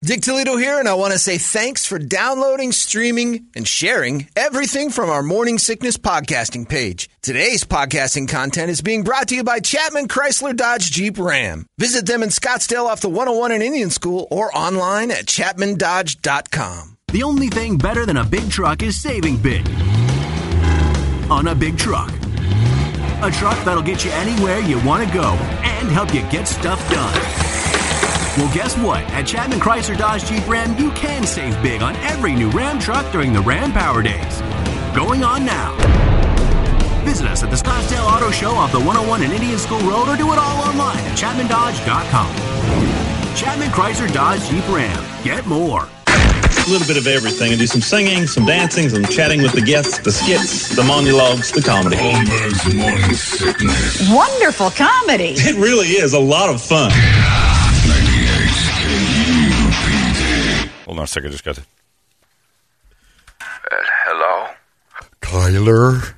Dick Toledo here, and I want to say thanks for downloading, streaming, and sharing everything from our Morning Sickness podcasting page. Today's podcasting content is being brought to you by Chapman Chrysler Dodge Jeep Ram. Visit them in Scottsdale off the 101 in Indian School or online at chapmandodge.com. The only thing better than a big truck is saving big on a big truck. A truck that'll get you anywhere you want to go and help you get stuff done. Well, guess what? At Chapman Chrysler Dodge Jeep Ram, you can save big on every new Ram truck during the Ram Power Days. Going on now. Visit us at the Scottsdale Auto Show off the 101 and Indian School Road or do it all online at ChapmanDodge.com. Chapman Chrysler Dodge Jeep Ram. Get more. A little bit of everything. and do some singing, some dancing, some chatting with the guests, the skits, the monologues, the comedy. Wonderful comedy. It really is a lot of fun. Hold on a second. I just got to. Uh, hello? Kyler,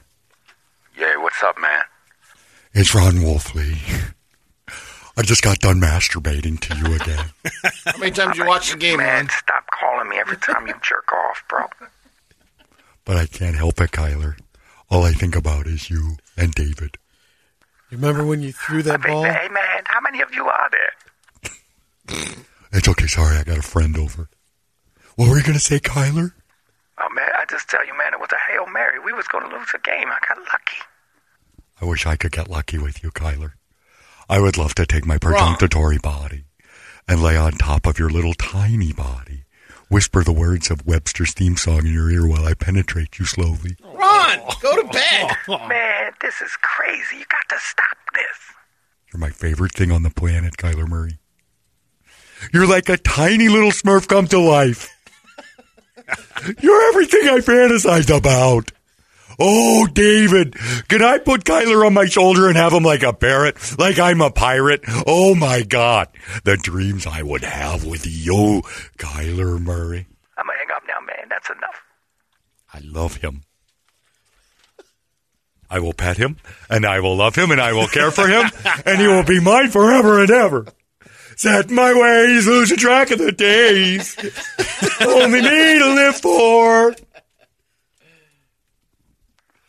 Yeah, what's up, man? it's Ron Wolfley. I just got done masturbating to you again. How many times you watch the game, Man, man? stop calling me every time you jerk off, bro. but I can't help it, Kyler. All I think about is you and David. You remember when you threw that ball? Hey, man, how many of you are there? It's okay. Sorry, I got a friend over. What were you going to say, Kyler? Oh, man, I just tell you, man, it was a Hail Mary. We was going to lose a game. I got lucky. I wish I could get lucky with you, Kyler. I would love to take my perjunctory body and lay on top of your little tiny body, whisper the words of Webster's theme song in your ear while I penetrate you slowly. Ron, go to bed. Man, this is crazy. You got to stop this. You're my favorite thing on the planet, Kyler Murray. You're like a tiny little Smurf come to life. You're everything I fantasized about. Oh, David, can I put Kyler on my shoulder and have him like a parrot, like I'm a pirate? Oh my God, the dreams I would have with you, Kyler Murray. I'm going to hang up now, man. That's enough. I love him. I will pet him, and I will love him, and I will care for him, and he will be mine forever and ever. Set my ways, losing track of the days. Only me to live for.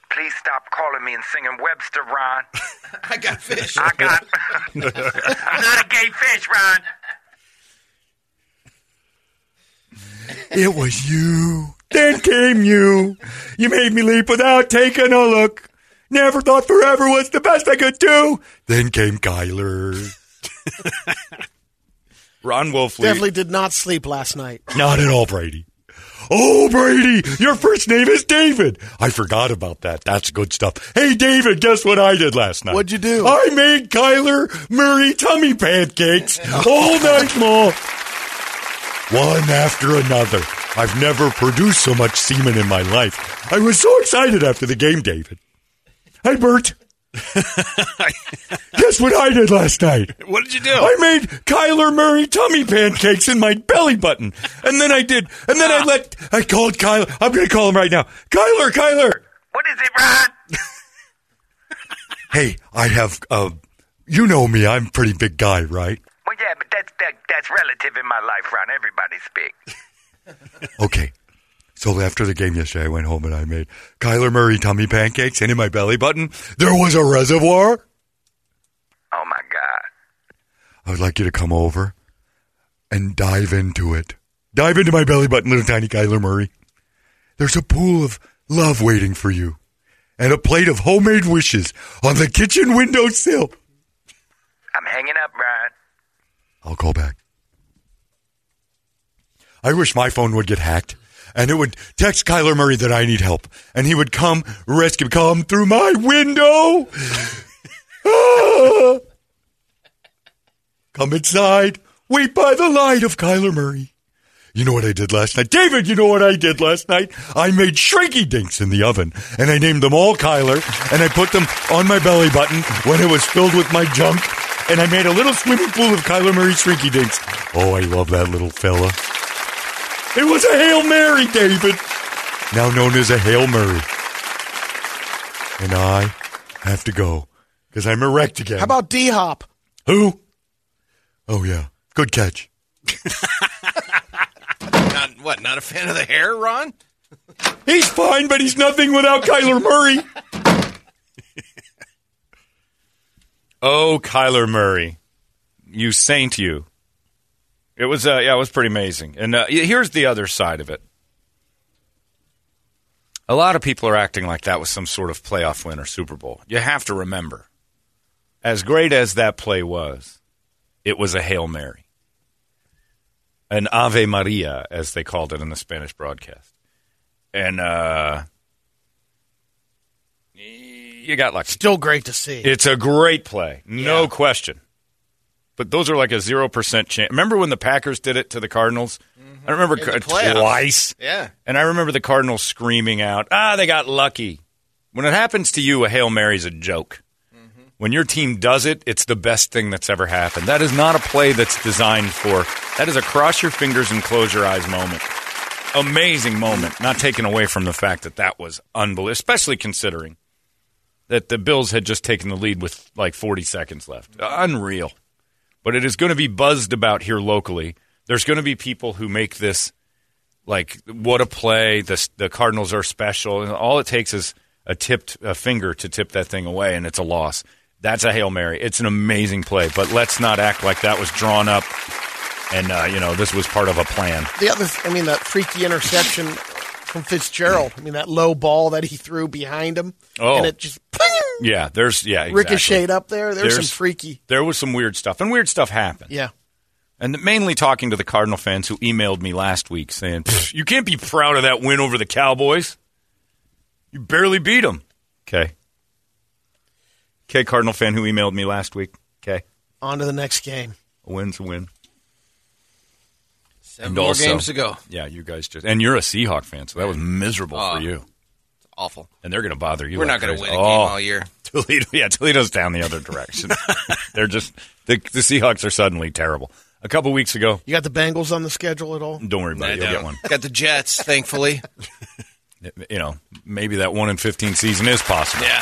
Please stop calling me and singing Webster, Ron. I got fish. I got. I'm not a gay fish, Ron. It was you. Then came you. You made me leap without taking a look. Never thought forever was the best I could do. Then came Kyler. Ron Wolfley. Definitely did not sleep last night. Not at all, Brady. Oh, Brady, your first name is David. I forgot about that. That's good stuff. Hey, David, guess what I did last night? What'd you do? I made Kyler Murray tummy pancakes all night long. One after another. I've never produced so much semen in my life. I was so excited after the game, David. Hi, Bert. Guess what I did last night? What did you do? I made Kyler Murray tummy pancakes in my belly button. And then I did, and then I let, I called Kyler. I'm going to call him right now. Kyler, Kyler. What is it, Ron? Hey, I have, uh, you know me. I'm a pretty big guy, right? Well, yeah, but that's that, that's relative in my life, Ron. Everybody's big. Okay. So after the game yesterday, I went home and I made Kyler Murray tummy pancakes, and in my belly button, there was a reservoir. Oh my God. I would like you to come over and dive into it. Dive into my belly button, little tiny Kyler Murray. There's a pool of love waiting for you, and a plate of homemade wishes on the kitchen windowsill. I'm hanging up, Brian. I'll call back. I wish my phone would get hacked and it would text Kyler Murray that I need help and he would come rescue come through my window. Come inside. Wait by the light of Kyler Murray. You know what I did last night? David, you know what I did last night? I made shrinky dinks in the oven and I named them all Kyler and I put them on my belly button when it was filled with my junk and I made a little swimming pool of Kyler Murray shrinky dinks. Oh, I love that little fella. It was a Hail Mary, David. Now known as a Hail Mary. And I have to go because I'm erect again. How about D Hop? Who? Oh, yeah. Good catch. Not, what, not a fan of the hair, Ron? He's fine, but he's nothing without Kyler Murray. oh, Kyler Murray. You saint you. It was uh, yeah, it was pretty amazing. And uh, here's the other side of it. A lot of people are acting like that was some sort of playoff win or Super Bowl. You have to remember, as great as that play was, it was a hail mary, an Ave Maria, as they called it in the Spanish broadcast, and uh, you got lucky. Still great to see. It's a great play, no question. But those are like a zero percent chance. Remember when the Packers did it to the Cardinals? I remember In the c- playoffs. twice. Yeah. And I remember the Cardinals screaming out, "Ah, they got lucky." When it happens to you, a hail mary's a joke. When your team does it, it's the best thing that's ever happened. That is not a play that's designed for. That is a cross your fingers and close your eyes moment. Amazing moment. Not taken away from the fact that that was unbelievable, especially considering that the Bills had just taken the lead with like 40 seconds left. Unreal. But it is going to be buzzed about here locally. There's going to be people who make this like what a play. The the Cardinals are special, and all it takes is a tipped a finger to tip that thing away, and it's a loss. That's a hail mary. It's an amazing play, but let's not act like that was drawn up, and uh, you know this was part of a plan. The other, th- I mean, that freaky interception from Fitzgerald. I mean, that low ball that he threw behind him, Oh. and it just Yeah, there's yeah exactly. ricocheted up there. There's, There's- some freaky. There was some weird stuff, and weird stuff happened. Yeah, And mainly talking to the Cardinal fans who emailed me last week saying, "You can't be proud of that win over the Cowboys. You barely beat them." Okay. Okay, Cardinal fan who emailed me last week. Okay, on to the next game. a win's a win. Seven And more also- games to go. Yeah, you guys just and you're a Seahawk fan, so that was miserable Oh. for ah. you. Awful. And they're going to bother you. We're like not going to win a game Oh, all year. Toledo, yeah, Toledo's down the other direction. they're just the, the Seahawks are suddenly terrible. A couple weeks ago, You got the Bengals on the schedule at all? don't worry about I it, you'll don't. get one. Got the Jets, thankfully. you know, maybe that one in fifteen season is possible. yeah.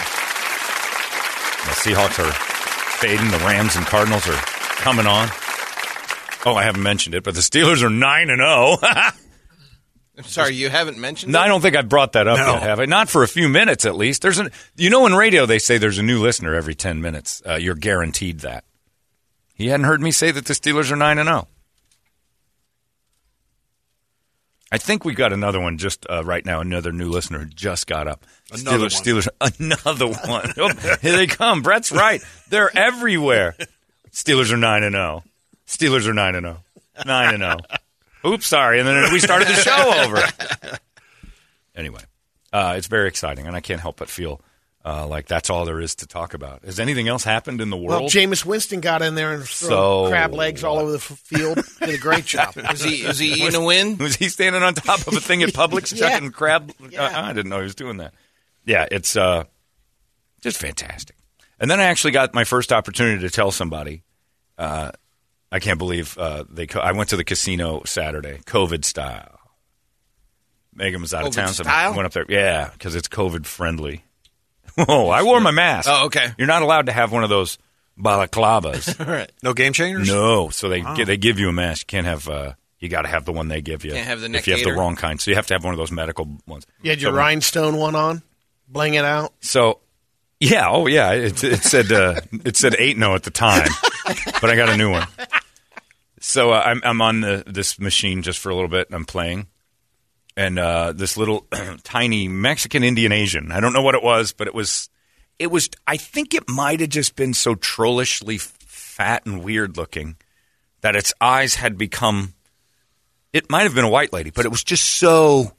The Seahawks are fading. The Rams and Cardinals are coming on. Oh, I haven't mentioned it, but the Steelers are nine and oh. zero. I'm sorry, you haven't mentioned No, it? I don't think I brought that up No. yet, have I? Not for a few minutes, at least. There's an, you know, in radio they say there's a new listener every ten minutes. Uh, you're guaranteed that. He hadn't heard me say that the Steelers are nine and zero. I think we got another one just uh, right now. Another new listener who just got up. Another Steelers, Steelers, another one. Oh, here they come. Brett's right. They're everywhere. Steelers are nine and zero. Steelers are nine and zero. Nine and zero. Oops, sorry. And then we started the show over. Anyway, uh, it's very exciting, and I can't help but feel uh, like that's all there is to talk about. Has anything else happened in the world? Well, world? Jameis Winston got in there and threw So- crab legs all over the f- field. Did a great job. Was he, was he eating a win? was he standing on top of a thing at Publix Yeah. chucking crab? Yeah. Uh, I didn't know he was doing that. Yeah, it's uh, just fantastic. And then I actually got my first opportunity to tell somebody. I can't believe uh, they. Co- I went to the casino Saturday, COVID style. Megan was out of COVID town, so I style? went up there. Yeah, because it's COVID friendly. Oh, I wore my mask. Oh, okay. You're not allowed to have one of those balaclavas. All right. No game changers? No, so they gi- they give you a mask. You can't have. Uh, you got to have the one they give you. Can't have the if you have the wrong kind. So you have to have one of those medical ones. You had your so, rhinestone one on, bling it out. So, yeah, oh yeah, it, it said uh, it said eight no at the time, but I got a new one. So uh, I'm I'm on the this machine just for a little bit, and I'm playing, and uh, this little tiny Mexican Indian Asian. I don't know what it was, but it was it was. I think it might have just been so trollishly fat and weird looking that its eyes had become. It might have been a white lady, but it was just so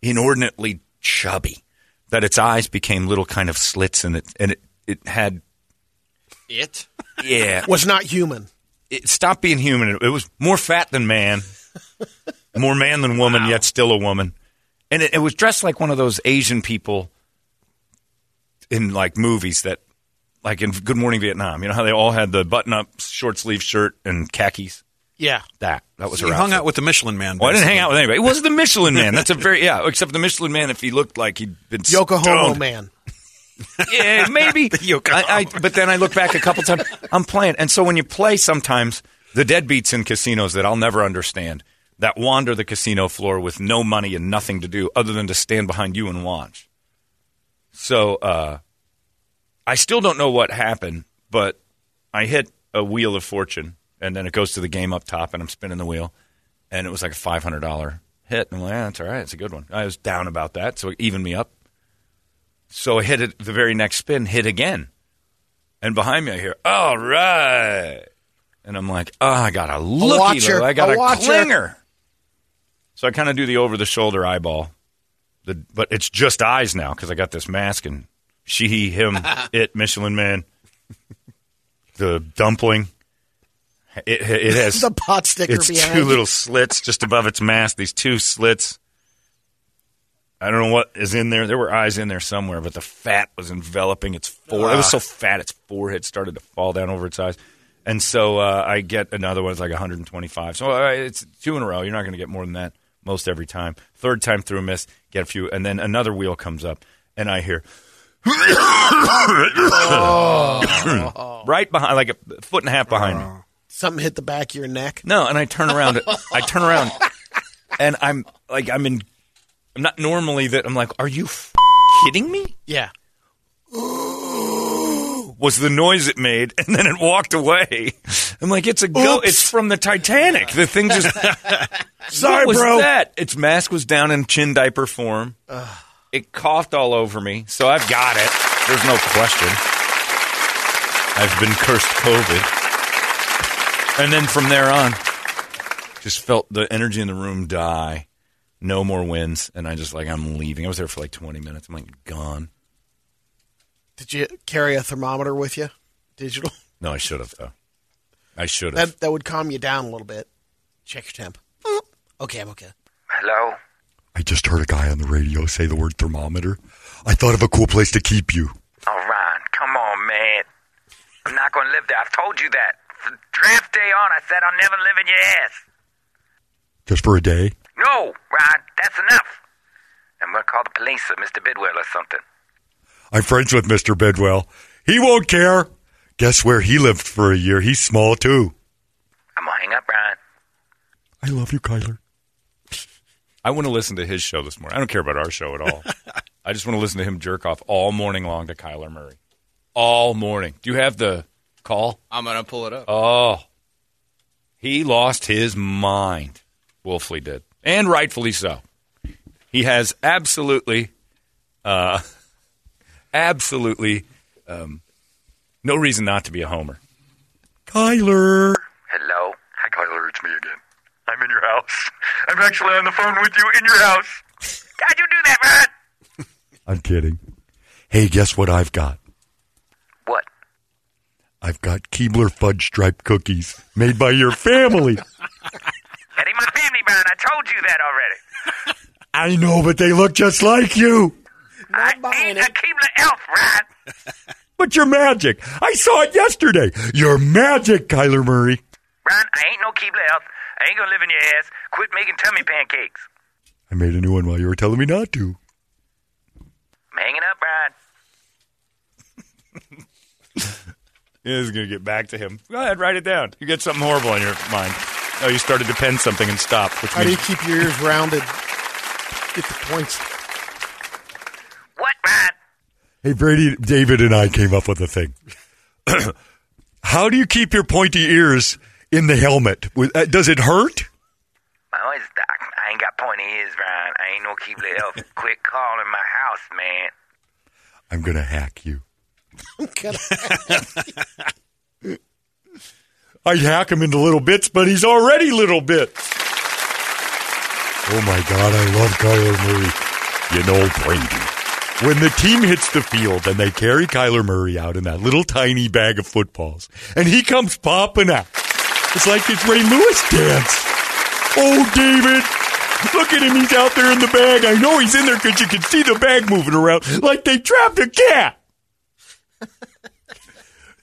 inordinately chubby that its eyes became little kind of slits, and it and it it had It? yeah Was not human. It stopped being human. It was more fat than man, more man than woman, yet still a woman. And it, it was dressed like one of those Asian people in like movies that, like in Good Morning Vietnam. You know how they all had the button-up short sleeve shirt and khakis. Yeah. That that was So her. you hung out with the Michelin Man. Well, I didn't hang out with anybody. It was the Michelin Man. That's a very yeah. Except the Michelin Man, if he looked like he'd been Yokohama stoned. man. Yeah, maybe. I, I, but then I look back a couple times. I'm playing, and so when you play, sometimes the deadbeats in casinos that I'll never understand that wander the casino floor with no money and nothing to do other than to stand behind you and watch. So uh, I still don't know what happened, but I hit a wheel of fortune, and then it goes to the game up top, and I'm spinning the wheel, and it was like a five hundred dollar hit. And I'm like, yeah, that's all right. It's a good one. I was down about that, so it evened me up. So I hit it the very next spin, hit again. And behind me I hear, all right. And I'm like, oh, I got a looky watcher, though. I got a a, clinger. So I kind of do the over the shoulder eyeball. The, but it's just eyes now because I got this mask and she, him, it, Michelin man, the dumpling. It, it has The pot sticker it's two little slits just above its mask. These two slits. I don't know what is in there. There were eyes in there somewhere, but the fat was enveloping its forehead. It was so fat, its forehead started to fall down over its eyes. And so uh, I get another one. It's like 125. So uh, it's two in a row. You're not going to get more than that most every time. Third time through a miss, get a few, and then another wheel comes up, and I hear right behind, like a foot and a half behind me. Something hit the back of your neck. No, and I turn around. I turn around, and I'm like, I'm in. I'm not normally that. I'm like, are you f- kidding me? Yeah. Was the noise it made, and then it walked away. I'm like, it's a go. It's from the Titanic. The thing just. Sorry, what was bro. that? Its mask was down in chin diaper form. It coughed all over me, so I've got it. There's no question. I've been cursed COVID. And then from there on, just felt the energy in the room die. No more wins. And I just like, I'm leaving. I was there for like 20 minutes. I'm like, gone. Did you carry a thermometer with you? Digital? No, I should have, though. I should have. That that would calm you down a little bit. Check your temp. Okay, I'm okay. Hello? I just heard a guy on the radio say the word thermometer. I thought of a cool place to keep you. Oh, Ron, come on, man. I'm not going to live there. I've told you that. From draft day on, I said I'll never live in your ass. Just for a day? No, Ron, that's enough. I'm going to call the police or Mr. Bidwill or something. I'm friends with Mr. Bidwill. He won't care. Guess where he lived for a year? He's small, too. I'm going to hang up, Ron. I love you, Kyler. I want to listen to his show this morning. I don't care about our show at all. I just want to listen to him jerk off all morning long to Kyler Murray. All morning. Do you have the call? I'm going to pull it up. Oh. He lost his mind. Wolfley did. And rightfully so. He has absolutely, uh, absolutely um, no reason not to be a homer. Kyler. Hello? Hi, Kyler. It's me again. I'm in your house. I'm actually on the phone with you in your house. How'd you do that, Ron? I'm kidding. Hey, guess what I've got? What? I've got Keebler fudge stripe cookies made by your family. That my family, Ron. I told you that already. I know, but they look just like you. I ain't a Keebler elf, Ron. But you're magic. I saw it yesterday. You're magic, Kyler Murray. Ron, I ain't no Keebler elf. I ain't gonna live in your ass. Quit making tummy pancakes. I made a new one while you were telling me not to. I'm hanging up, Ron. This is going to get back to him. Go ahead, write it down. You get something horrible on your mind. Oh, you started to pen something and stopped, which How do you keep your ears rounded? Get the points. What, Ron? Hey, Brady, David and I came up with a thing. How do you keep your pointy ears in the helmet. Uh, Does it hurt? Oh, it's I ain't got pointy ears, Brian. I ain't no Keebler elf. Quit calling my house, man. I'm going to hack you. I'd hack him into little bits, but he's already little bits. Oh my God, I love Kyler Murray. You know, Brady. When the team hits the field and they carry Kyler Murray out in that little tiny bag of footballs, and he comes popping out, it's like it's Ray Lewis dance. Oh, David, look at him. He's out there in the bag. I know he's in there because you can see the bag moving around like they trapped a cat.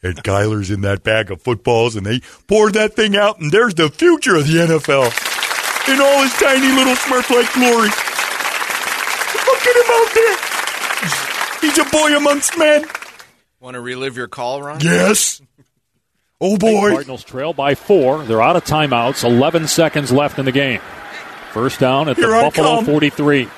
And Kyler's in that bag of footballs, and they poured that thing out, and there's the future of the NFL in all his tiny little Smurf-like glory. Look at him out there. He's a boy amongst men. Want to relive your call, Ron? Yes. Oh boy. Cardinals trail by four. They're out of timeouts. 11 seconds left in the game. First down at the I Buffalo come. 43.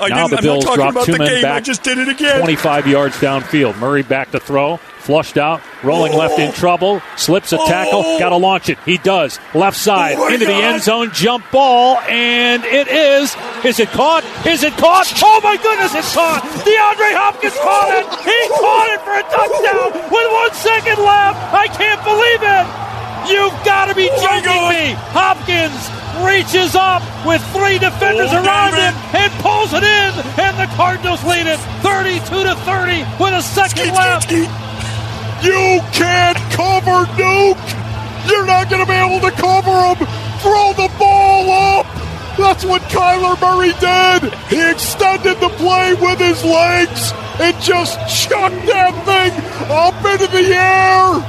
I now the I'm Bills not talking drop about two the men game. back. I just did it again. 25 yards downfield. Murray back to throw. Flushed out. Rolling left in oh! trouble. Slips a tackle. Oh. Got to launch it. He does. Left side. Oh into the end zone. Jump ball. And it is. Is it caught? Is it caught? Oh my goodness, it's caught. DeAndre Hopkins caught it. He caught it for a touchdown with one second left. I can't believe it. You've got to be Oh joking God. me. Hopkins reaches up with three defenders Oh, around him and pulls it in, and the Cardinals lead it 32 to 30 with a second Skeet, left. skeet, skeet. You can't cover Duke. You're not going to be able to cover him. Throw the ball up. That's what Kyler Murray did. He extended the play with his legs and just chucked that thing up into the air.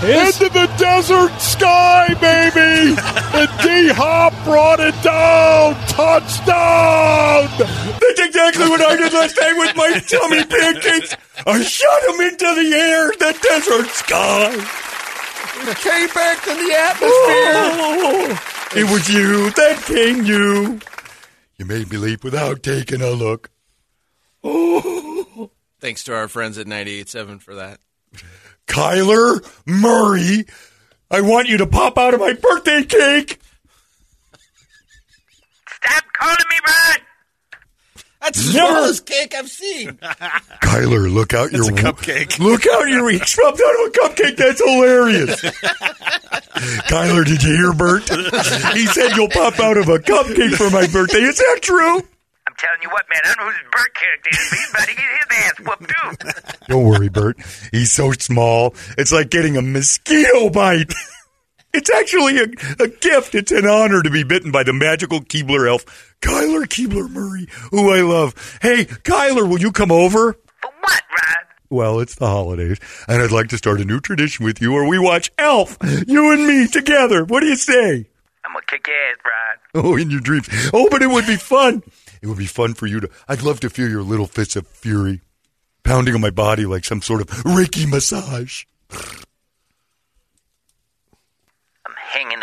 His- Into the desert sky, baby! and D Hop brought it down! Touchdown! That's exactly what I did last night with my tummy pancakes! I shot them into the air, the desert sky! Came back to the atmosphere. Oh, it was you, that came you! You made me leap without taking a look. Oh, Thanks to our friends at 98.7 for that. Kyler Murray, I want you to pop out of my birthday cake! Stop calling me, Brian. That's the Never- smallest cake I've seen. Kyler, look out your a cupcake. Look out your he dropped out of a cupcake. That's hilarious. Kyler, did you hear Bert? He said you'll pop out of a cupcake for my birthday. Is that true? Telling you what, man. I don't know who this Bert character is, but he's about to get his ass whooped too. Don't worry, Bert. He's so small. It's like getting a mosquito bite. It's actually a, a gift. It's an honor to be bitten by the magical Keebler elf, Kyler Keebler Murray, who I love. Hey, Kyler, will you come over? For what, Ryan? Well, it's the holidays, and I'd like to start a new tradition with you where we watch Elf, you and me together. What do you say? I'm gonna kick ass, Brian. Oh, in your dreams. Oh, but it would be fun. It would be fun for you to. I'd love to feel your little fists of fury pounding on my body like some sort of Reiki massage. I'm hanging.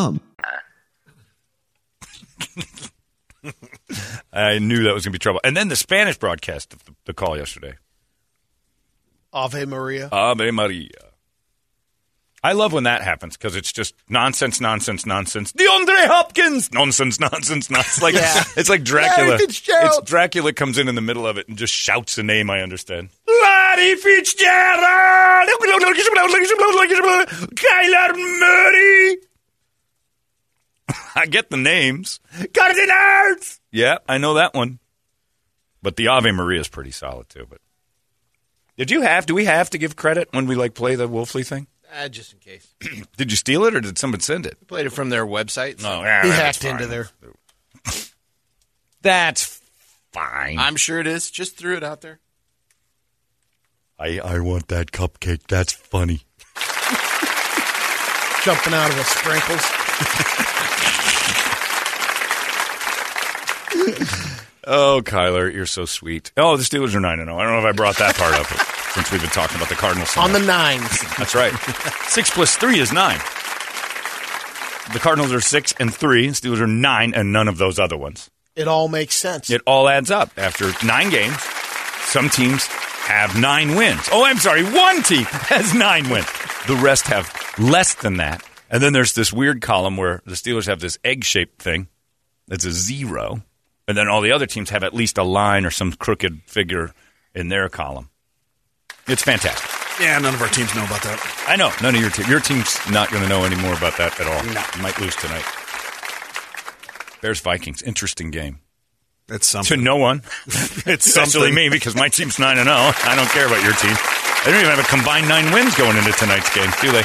I knew that was going to be trouble. And then the Spanish broadcast of the, the call yesterday. Ave Maria. Ave Maria. I love when that happens because it's just nonsense, nonsense, nonsense. DeAndre Hopkins, nonsense, nonsense, nonsense. Like Yeah. it's like Dracula. Larry Fitzgerald. It's Dracula comes in in the middle of it and just shouts a name I understand. Larry Fitzgerald, Kyler Murray. I get the names. Cardinals. Yeah, I know that one. But the Ave Maria is pretty solid too. But did you have? Do we have to give credit when we like play the Wolfley thing? Uh, just in case. Did you steal it or did someone send it? We Played it from their website. so- No, yeah, He that's hacked into fine. there. That's fine. I'm sure it is. Just threw it out there. I I want that cupcake. That's funny. Jumping out of the sprinkles. Oh, Kyler, you're so sweet. Oh, the Steelers are 9 0. I don't know if I brought that part up since we've been talking about the Cardinals. so On the nines. That's right. Six plus three is nine. The Cardinals are six and three. Steelers are nine and none of those other ones. It all makes sense. It all adds up. After nine games, some teams have nine wins. Oh, I'm sorry. One team has nine wins. The rest have less than that. And then there's this weird column where the Steelers have this egg shaped thing that's a zero. And then all the other teams have at least a line or some crooked figure in their column. It's fantastic. Yeah, none of our teams know about that. I know. None of your team. Your team's not going to know any more about that at all. No. You might lose tonight. Bears Vikings. Interesting game. It's something. To no one. It's Especially me because my team's 9 and 0. I don't care about your team. They don't even have a combined nine wins going into tonight's game, do they?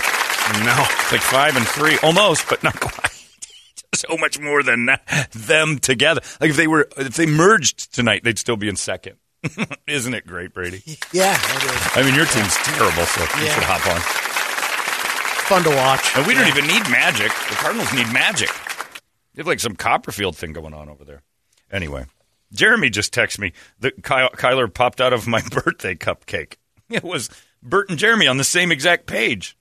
No. It's like 5 and 3. Almost, but not quite. So much more than them together. Like if they were if they merged tonight, they'd still be in second. Isn't it great, Brady? Yeah. I mean, your team's terrible, so you should hop on. Fun to watch. And we don't even need magic. The Cardinals need magic. They have like some Copperfield thing going on over there. Anyway, Jeremy just texted me that Ky- Kyler popped out of my birthday cupcake. It was Bert and Jeremy on the same exact page.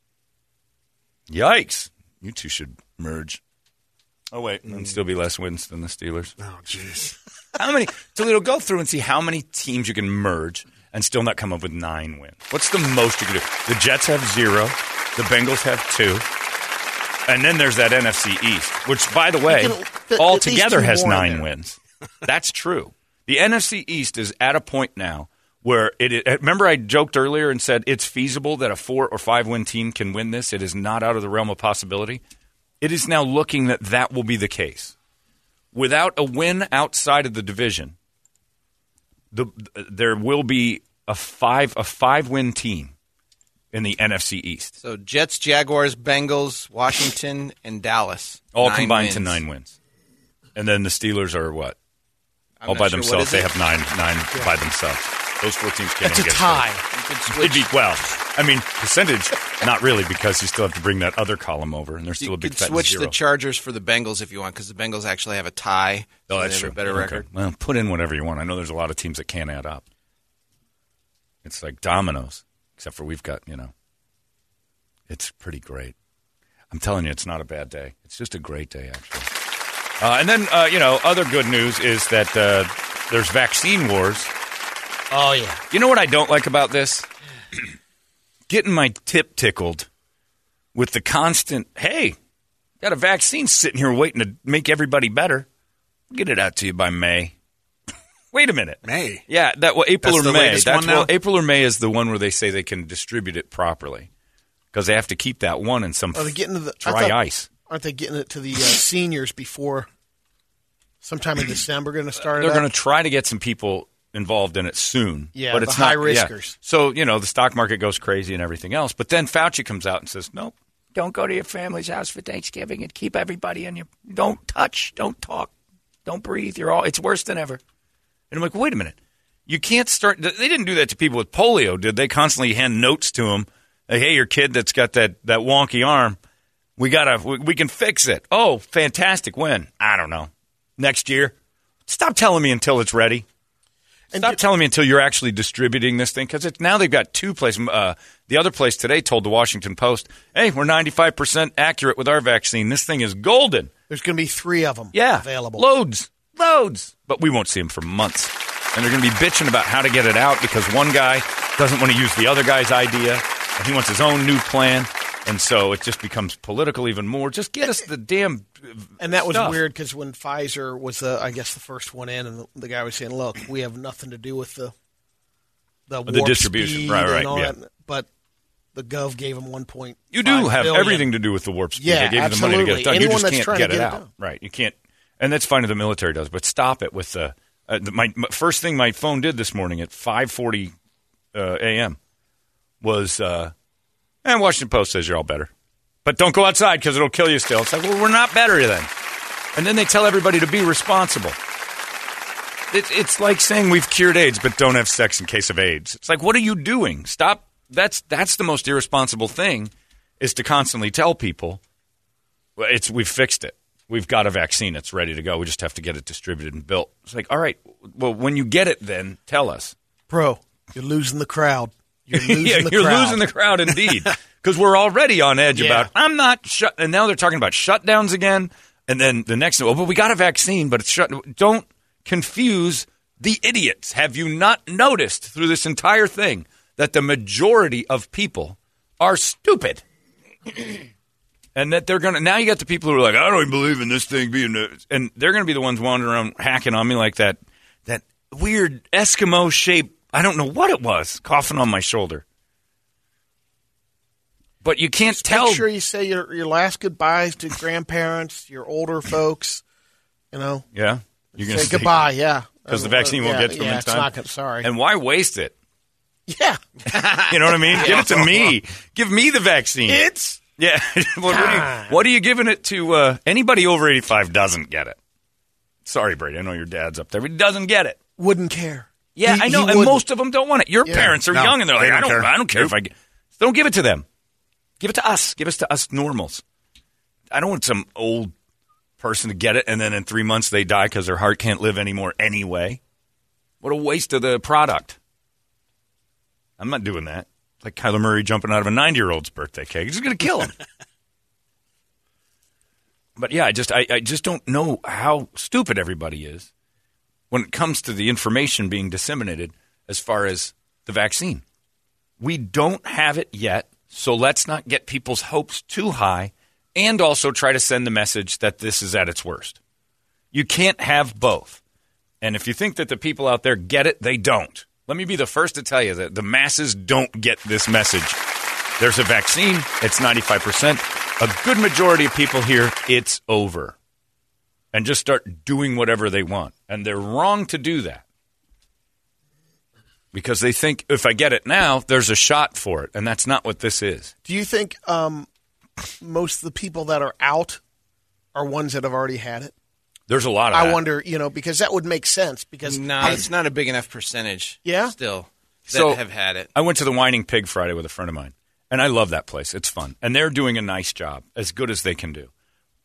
Yikes. You two should merge. Oh, wait. And hmm. still be less wins than the Steelers. Oh, jeez. How many? Toledo, go through and see how many teams you can merge and still not come up with nine wins. What's the most you can do? The Jets have zero. The Bengals have two. And then there's that NFC East, which, by the way, can fit at altogether has nine wins. That's true. The NFC East is at a point now where it. is- Remember, I joked earlier and said it's feasible that a four or five win team can win this. It is not out of the realm of possibility. It is now looking that that will be the case. Without a win outside of the division, the, there will be a five a five win team in the NFC East, So Jets, Jaguars, Bengals, Washington, and Dallas. all Nine combined wins. to nine wins. And then the Steelers are what? I'm all by sure. Themselves. They it? have nine nine by themselves. Those four teams can't It's a even get tie. It'd be, well, I mean, percentage, not really, because you still have to bring that other column over, and there's still you a big could fat switch zero. the Chargers for the Bengals if you want, because the Bengals actually have a tie. oh, so that's they true. a better Okay. record. Well, put in whatever you want. I know there's a lot of teams that can't add up. It's like dominoes, except for we've got, you know, it's pretty great. I'm telling you, it's not a bad day. It's just a great day, actually. Uh, and then, uh, you know, other good news is that uh, there's vaccine wars. Oh, yeah. You know what I don't like about this? Getting my tip tickled with the constant, hey, got a vaccine sitting here waiting to make everybody better. Get it out to you by May. Wait a minute. May. Yeah, that well, April That's or the May. That's one now? well, April or May is the one where they say they can distribute it properly because they have to keep that one in some Are they getting to the dry thought- ice. Aren't they getting it to the uh, seniors before sometime in December? Going to start. They're going to try to get some people involved in it soon. Yeah, but it's high not, yeah. riskers. So you know the stock market goes crazy and everything else. But then Fauci comes out and says, "Nope, don't go to your family's house for Thanksgiving and keep everybody in your. Don't touch, don't talk, don't breathe. You're all. It's worse than ever." And I'm like, wait a minute. You can't start. They didn't do that to people with polio, did they? Constantly hand notes to them. Hey, your kid that's got that that wonky arm. We gotta. We, we can fix it. Oh, fantastic. When? I don't know. Next year. Stop telling me until it's ready. Stop telling me until you're actually distributing this thing because now they've got two places. Uh, the other place today told the Washington Post, "Hey, we're 95 percent accurate with our vaccine. This thing is golden. There's going to be three of them. Yeah, available. loads, loads. But we won't see them for months, and they're going to be bitching about how to get it out because one guy doesn't want to use the other guy's idea, and he wants his own new plan." And so it just becomes political even more. Just get us the damn. And that was weird because when Pfizer was, the, I guess, the first one in, and the, the guy was saying, "Look, we have nothing to do with the the, The distribution. Right, right, yeah. that." But the Gov gave him one point. You do have everything to do with the warp speed. Yeah, they gave you the money to get it absolutely. done. you Anyone just that's can't trying get, to it get it out. done. Right. You can't. And that's fine if the military does, but stop it with the. Uh, my, my first thing my phone did this morning at 5:40 uh, a.m. was, uh, and Washington Post says you're all better, but don't go outside because it'll kill you. Still, it's like, well, we're not better then. And then they tell everybody to be responsible. It, it's like saying we've cured AIDS, but don't have sex in case of AIDS. It's like, what are you doing? Stop. That's that's the most irresponsible thing. is to constantly tell people, well, it's we've fixed it. We've got a vaccine. It's ready to go. We just have to get it distributed and built. It's like, all right, well, when you get it, then tell us. Bro, you're losing the crowd. You're losing yeah, the you're crowd. losing the crowd indeed. Because we're already on edge Yeah. about I'm not shut, and now they're talking about shutdowns again. And then the next, oh, but we got a vaccine, but it's shut. Don't confuse the idiots. Have you not noticed through this entire thing that the majority of people are stupid? and that they're gonna now you got the people who are like, I don't even believe in this thing being, a-" and they're gonna be the ones wandering around hacking on me like that, that weird Eskimo shape. I don't know what it was, coughing on my shoulder. But you can't tell. Make sure you say your your last goodbyes to grandparents, your older folks. You know, Yeah, you're gonna say goodbye. Yeah, because the vaccine won't Yeah, get to them yeah, in it's time. not gonna- sorry. And why waste it? Yeah, You know what I mean? Give it to me. Give me the vaccine. it's Yeah. what, what are you, what are you giving it to? Uh, anybody over 85 doesn't get it. Sorry, Brady. I know your dad's up there, but he doesn't get it. wouldn't care. Yeah, He- I know. And wouldn't. most of them don't want it. Your Yeah. parents are No, young and they're like, I don't don't, care. I don't care if I get. Don't give it to them. Give it to us. Give us to us normals. I don't want some old person to get it and then in three months they die because their heart can't live anymore anyway. What a waste of the product. I'm not doing that. It's like Kyler Murray jumping out of a 90 year old's birthday cake. It's going to kill him. but yeah, I just I, I just don't know how stupid everybody is when it comes to the information being disseminated as far as the vaccine. We don't have it yet, so let's not get people's hopes too high and also try to send the message that this is at its worst. You can't have both. And if you think that the people out there get it, they don't. Let me be the first to tell you that the masses don't get this message. There's a vaccine, it's 95%. A good majority of people here, it's over. And just start doing whatever they want. And they're wrong to do that. Because they think if I get it now, there's a shot for it. And that's not what this is. Do you think um, most of the people that are out are ones that have already had it? There's a lot of I that. wonder, you know, because that would make sense. Because No, it's not a big enough percentage. Yeah? Still, that So- have had it. I went to the Whining Pig Friday with a friend of mine, and I love that place. It's fun, and they're doing a nice job, as good as they can do.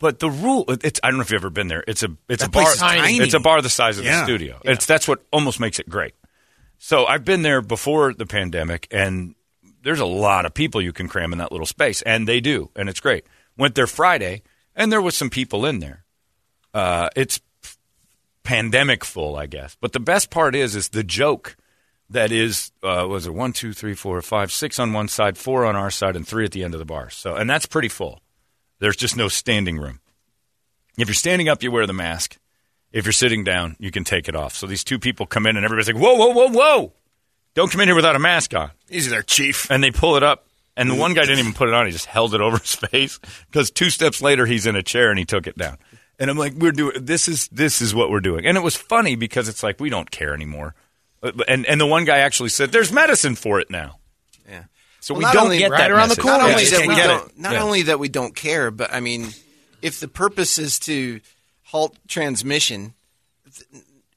But the rule, it's I don't know if you've ever been there. It's a it's That a bar. tiny. It's a bar the size of Yeah. the studio. It's that's what almost makes it great. So I've been there before the pandemic, and there's a lot of people you can cram in that little space, and they do, and it's great. Went there Friday, and there was some people in there. Uh, it's pandemic full, I guess. But the best part is, is the joke that is uh, was it one, two, three, four, five, six on one side, four on our side, and three at the end of the bar. So, and that's pretty full. There's just no standing room. If you're standing up, you wear the mask. If you're sitting down, you can take it off. So these two people come in, and everybody's like, "Whoa, whoa, whoa, whoa! Don't come in here without a mask on." Easy there, Chief. And they pull it up, and the one guy didn't even put it on; he just held it over his face because two steps later, he's in a chair and he took it down. And I'm like, "We're doing this is this is what we're doing," and it was funny because it's like we don't care anymore. And and the one guy actually said, "There's medicine for it now." Yeah. So Well, we don't only- get right that around the corner. Not Yeah, only just that can't we don't, not Yeah. only that we don't care, but I mean, if the purpose is to halt transmission,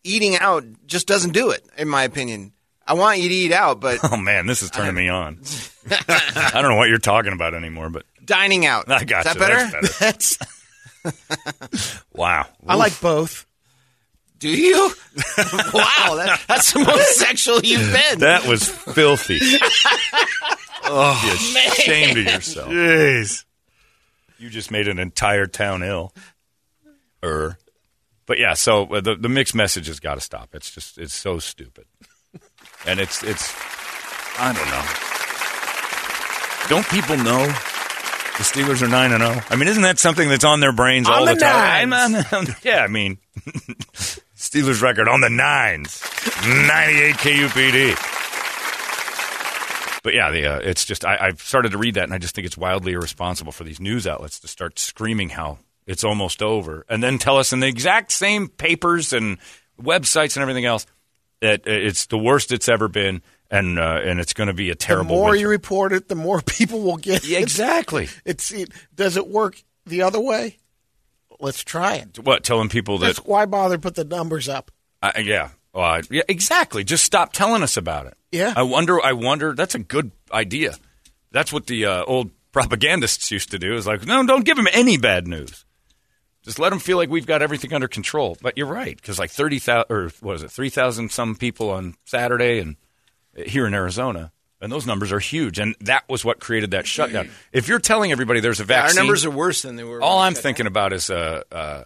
eating out just doesn't do it, in my opinion. I want you to eat out, but Oh man, this is turning me on. I don't know what you're talking about anymore, but dining out. I got Is you. that better? That's better. that's Wow. I like both. Do you? wow, that, that's the most sexual you've been. That was filthy. oh, be ashamed of yourself. Jeez. You just made an entire town ill. Er. But yeah, so uh, the the mixed message has got to stop. It's just it's so stupid, and it's it's I don't know. Don't people know the Steelers are nine and zero? I mean, isn't that something that's on their brains all the, the time? on- yeah, I mean, Steelers record on the nines, ninety eight KUPD. But yeah, the, uh, it's just I, I've started to read that, and I just think it's wildly irresponsible for these news outlets to start screaming how it's almost over, and then tell us in the exact same papers and websites and everything else that it's the worst it's ever been, and uh, and it's going to be a terrible. The more winter. you report it, the more people will get Yeah, it. exactly. It's it, does it work the other way? Let's try it. What telling people that? That's why bother put the numbers up? Uh, yeah, uh, yeah, exactly. Just stop telling us about it. Yeah. I wonder. I wonder. That's a good idea. That's what the uh, old propagandists used to do is like, no, don't give them any bad news. Just let them feel like we've got everything under control. But you're right, because like 30,000, or what is it, 3,000 some people on Saturday and uh, here in Arizona. And those numbers are huge. And that was what created that shutdown. If you're telling everybody there's a Yeah, vaccine. Our numbers are worse than they were. All I'm thinking about is uh, uh,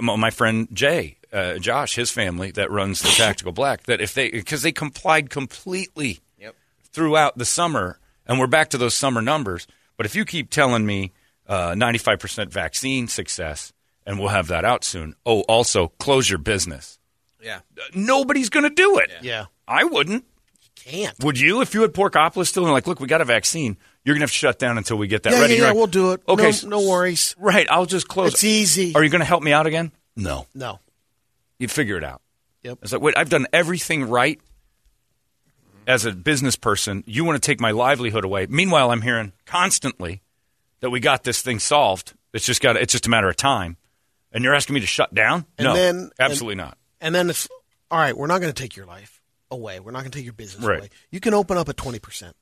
my friend Jay, uh, Josh, his family that runs the Tactical Black. That if they because they complied completely Yep. throughout the summer, and we're back to those summer numbers. But if you keep telling me uh, 95% vaccine success, and we'll have that out soon. Oh, also close your business. Yeah. Nobody's going to do it. Yeah. I wouldn't. You can't. Would you? If you had Porkopolis still and like, look, we got a vaccine. You're going to have to shut down until we get that Yeah, ready. yeah, yeah, like, we'll do it. Okay, No- no worries. Right, I'll just close. It's easy. Are you going to help me out again? No. No. You figure it out. Yep. It's like, wait, I've done everything right as a business person. You want to take my livelihood away. Meanwhile, I'm hearing constantly that we got this thing solved. It's just got. It's just a matter of time. And you're asking me to shut down? And no, then- absolutely and- not. And then it's all right. We're not going to take your life away. We're not going to take your business Right. away. You can open up at twenty percent.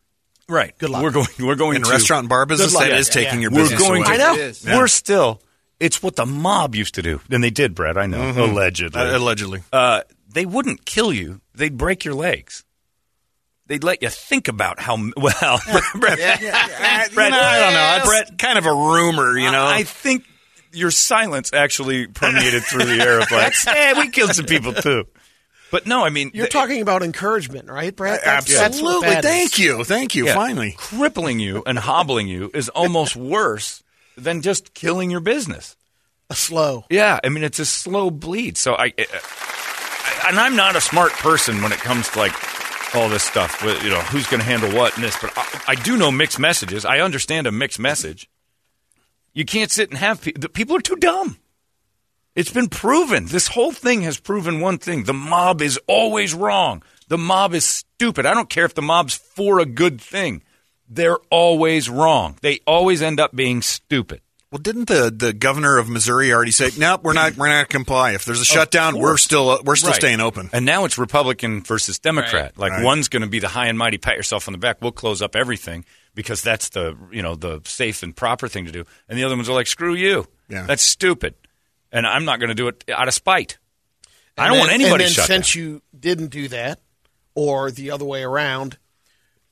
Right. Good luck. We're going. We're going In to restaurant and bar business, luck. that Yeah, is yeah, taking yeah. your We're business going away. to. I know. It is. Yeah. We're still. It's what the mob used to do. And they did, Brett. I know. Mhm. Allegedly. Uh, allegedly. Uh, they wouldn't kill you. They'd break your legs. They'd let you think about how m- well. Brett, You know, I don't know. It's Brett, kind of a rumor, you know. I think your silence actually permeated through the air of like, eh, we killed some people too. But no, I mean, You're th- talking about encouragement, right, Brett? That's- that's what Absolutely. that is. Thank you. Thank you. yeah, Finally. crippling you and hobbling you is almost worse than just killing your business. A slow. Yeah, I mean it's a slow bleed. So I, I and I'm not a smart person when it comes to like all this stuff. With, you know, who's going to handle what and this, but I, I do know mixed messages. I understand a mixed message. You can't sit and have people. People are too dumb. It's been proven. This whole thing has proven one thing: the mob is always wrong. The mob is stupid. I don't care if the mob's for a good thing. They're always wrong. They always end up being stupid. Well, didn't the, the governor of Missouri already say, "Nope, we're not we're not going to comply. If there's a shutdown, we're still uh, we're still Right. staying open." And now it's Republican versus Democrat. Like Right. one's going to be the high and mighty, pat yourself on the back. We'll close up everything because that's the you know the safe and proper thing to do. And the other ones are like, screw you. Yeah. That's stupid. And I'm not going to do it out of spite. I don't then- want anybody and then shut since down. you didn't do that, or the other way around,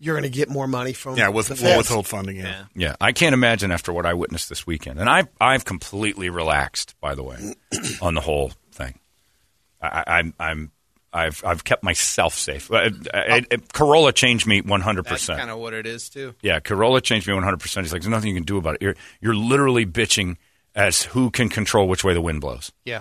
you're going to get more money from Yeah, with the we'll withhold funding. Yeah. Yeah, I can't imagine after what I witnessed this weekend, and I've I've completely relaxed. By the way, on the whole thing, I, I, I'm I'm I've I've kept myself safe. Uh, uh, Carolla changed me 100. That's percent kind of what it is too. Yeah, Carolla changed me 100. percent He's like, there's nothing you can do about it. You're you're literally bitching as who can control which way the wind blows. Yeah.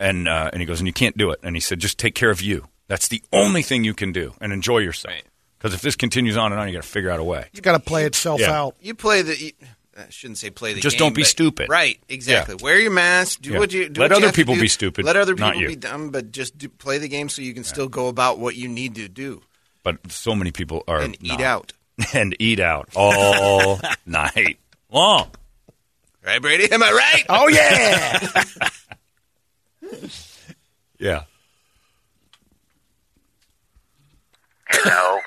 And uh, and he goes, and you can't do it. And he said, just take care of you. That's the only thing you can do, and enjoy yourself. Because if this continues on and on, you got to figure out a way. You got to play itself Yeah. out. You play the. You, I shouldn't say play the game. Just game, don't be but- stupid. Right, exactly. Yeah. Wear your mask. Do Yeah. what you do. Let what you other have to people do. be stupid, Let other not people you. be dumb, but just do, play the game so you can still go about what you need to do But so many people are and eat not. out. and eat out all night long. Right, Brady? Am I right? Oh yeah. Yeah. Hello.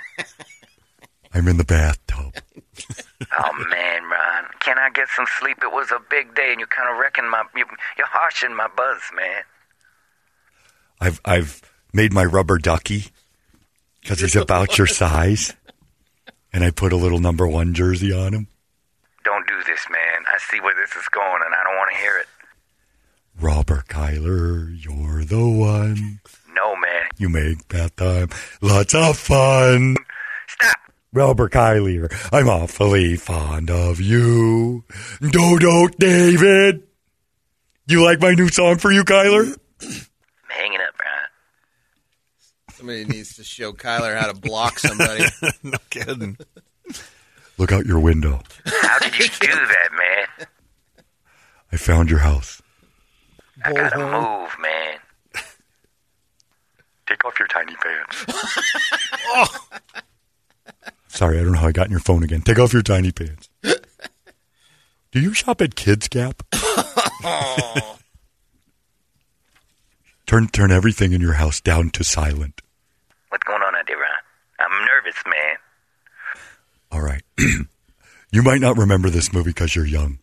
I'm in the bathtub. oh man, Ron, can I get some sleep? It was a big day, and you're kind of wrecking my. You, you're harshing my buzz, man. I've I've made my rubber ducky because he's about your size, and I put a little number one jersey on him. Don't do this, man. I see where this is going, and I don't want to hear it. Robert Kyler, you're the one. No, man. You make bath time lots of fun. Stop. Robert Kyler, I'm awfully fond of you. Dodo David. You like my new song for you, Kyler? I'm hanging up, Ron. Somebody needs to show Kyler how to block somebody. no kidding. Look out your window. How did you do that, man? I found your house. I gotta move, man. Take off your tiny pants. Oh. Sorry, I don't know how I got in your phone again. Take off your tiny pants. Do you shop at Kids Gap? turn turn everything in your house down to silent. What's going on out there, Ron? I'm nervous, man. All right. You might not remember this movie because you're young.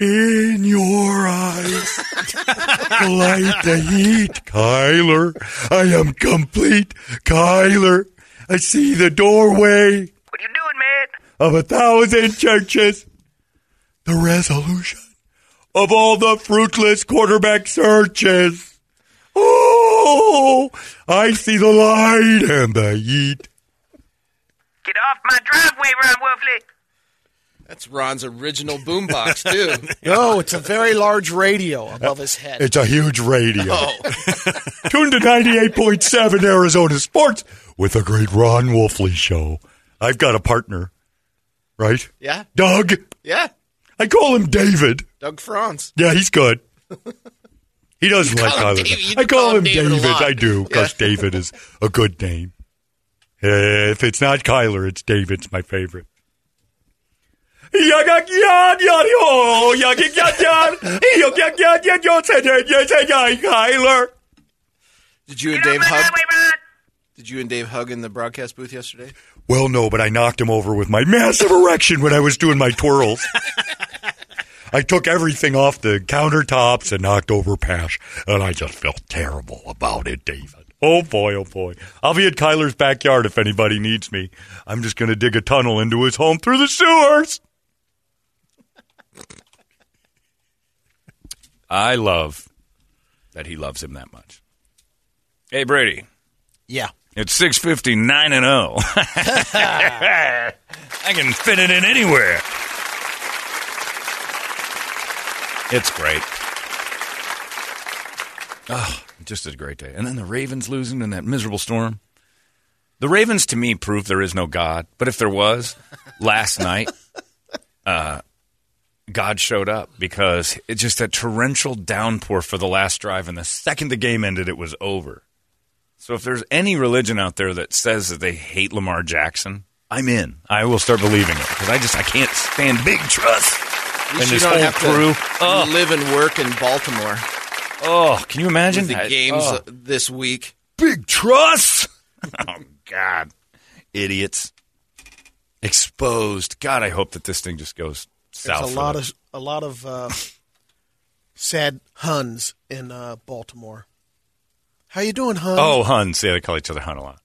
In your eyes, light the heat, Kyler. I am complete, Kyler. I see the doorway. What you doing, man? of a thousand churches. The resolution of all the fruitless quarterback searches. Oh, I see the light and the heat. Get off my driveway, Ron Wolfley. That's Ron's original boombox too. No, it's a very large radio above his head. It's a huge radio. Oh, Tune to 98.7 Arizona Sports with the great Ron Wolfley Show. I've got a partner, right? yeah, Doug. yeah. I call him David. Doug Franz. Yeah, he's good. He doesn't like call Kyler. I call, call him him David David. I do because Yeah. David is a good name. If it's not Kyler, it's David. It's my favorite. Kyler. Did you and Dave hug? Did you and Dave hug in the broadcast booth yesterday? Well, no, but I knocked him over with my massive erection when I was doing my twirls. I took everything off the countertops and knocked over Pash, and I just felt terrible about it, David. Oh boy, oh boy. I'll be at Kyler's backyard if anybody needs me. I'm just going to dig a tunnel into his home through the sewers. I love that he loves him that much. Hey, Brady. Yeah. It's 659 and 0. I can fit it in anywhere. It's great. Oh, just a great day. And then the Ravens losing in that miserable storm. The Ravens, to me, prove there is no God. But if there was, last night, uh, God showed up because it's just a torrential downpour for the last drive, and the second the game ended, it was over. So if there's any religion out there that says that they hate Lamar Jackson, I'm in. I will start believing it because I just I can't stand big truss and this whole have crew. Oh, live and work in Baltimore. oh, can you imagine with the I- games oh. this week? big truss? oh God, idiots! Exposed. God, I hope that this thing just goes south. There's a lot of a lot of uh, sad Huns in uh, Baltimore. How you doing, Hun? Oh, Huns. Yeah, they call each other Hun a lot.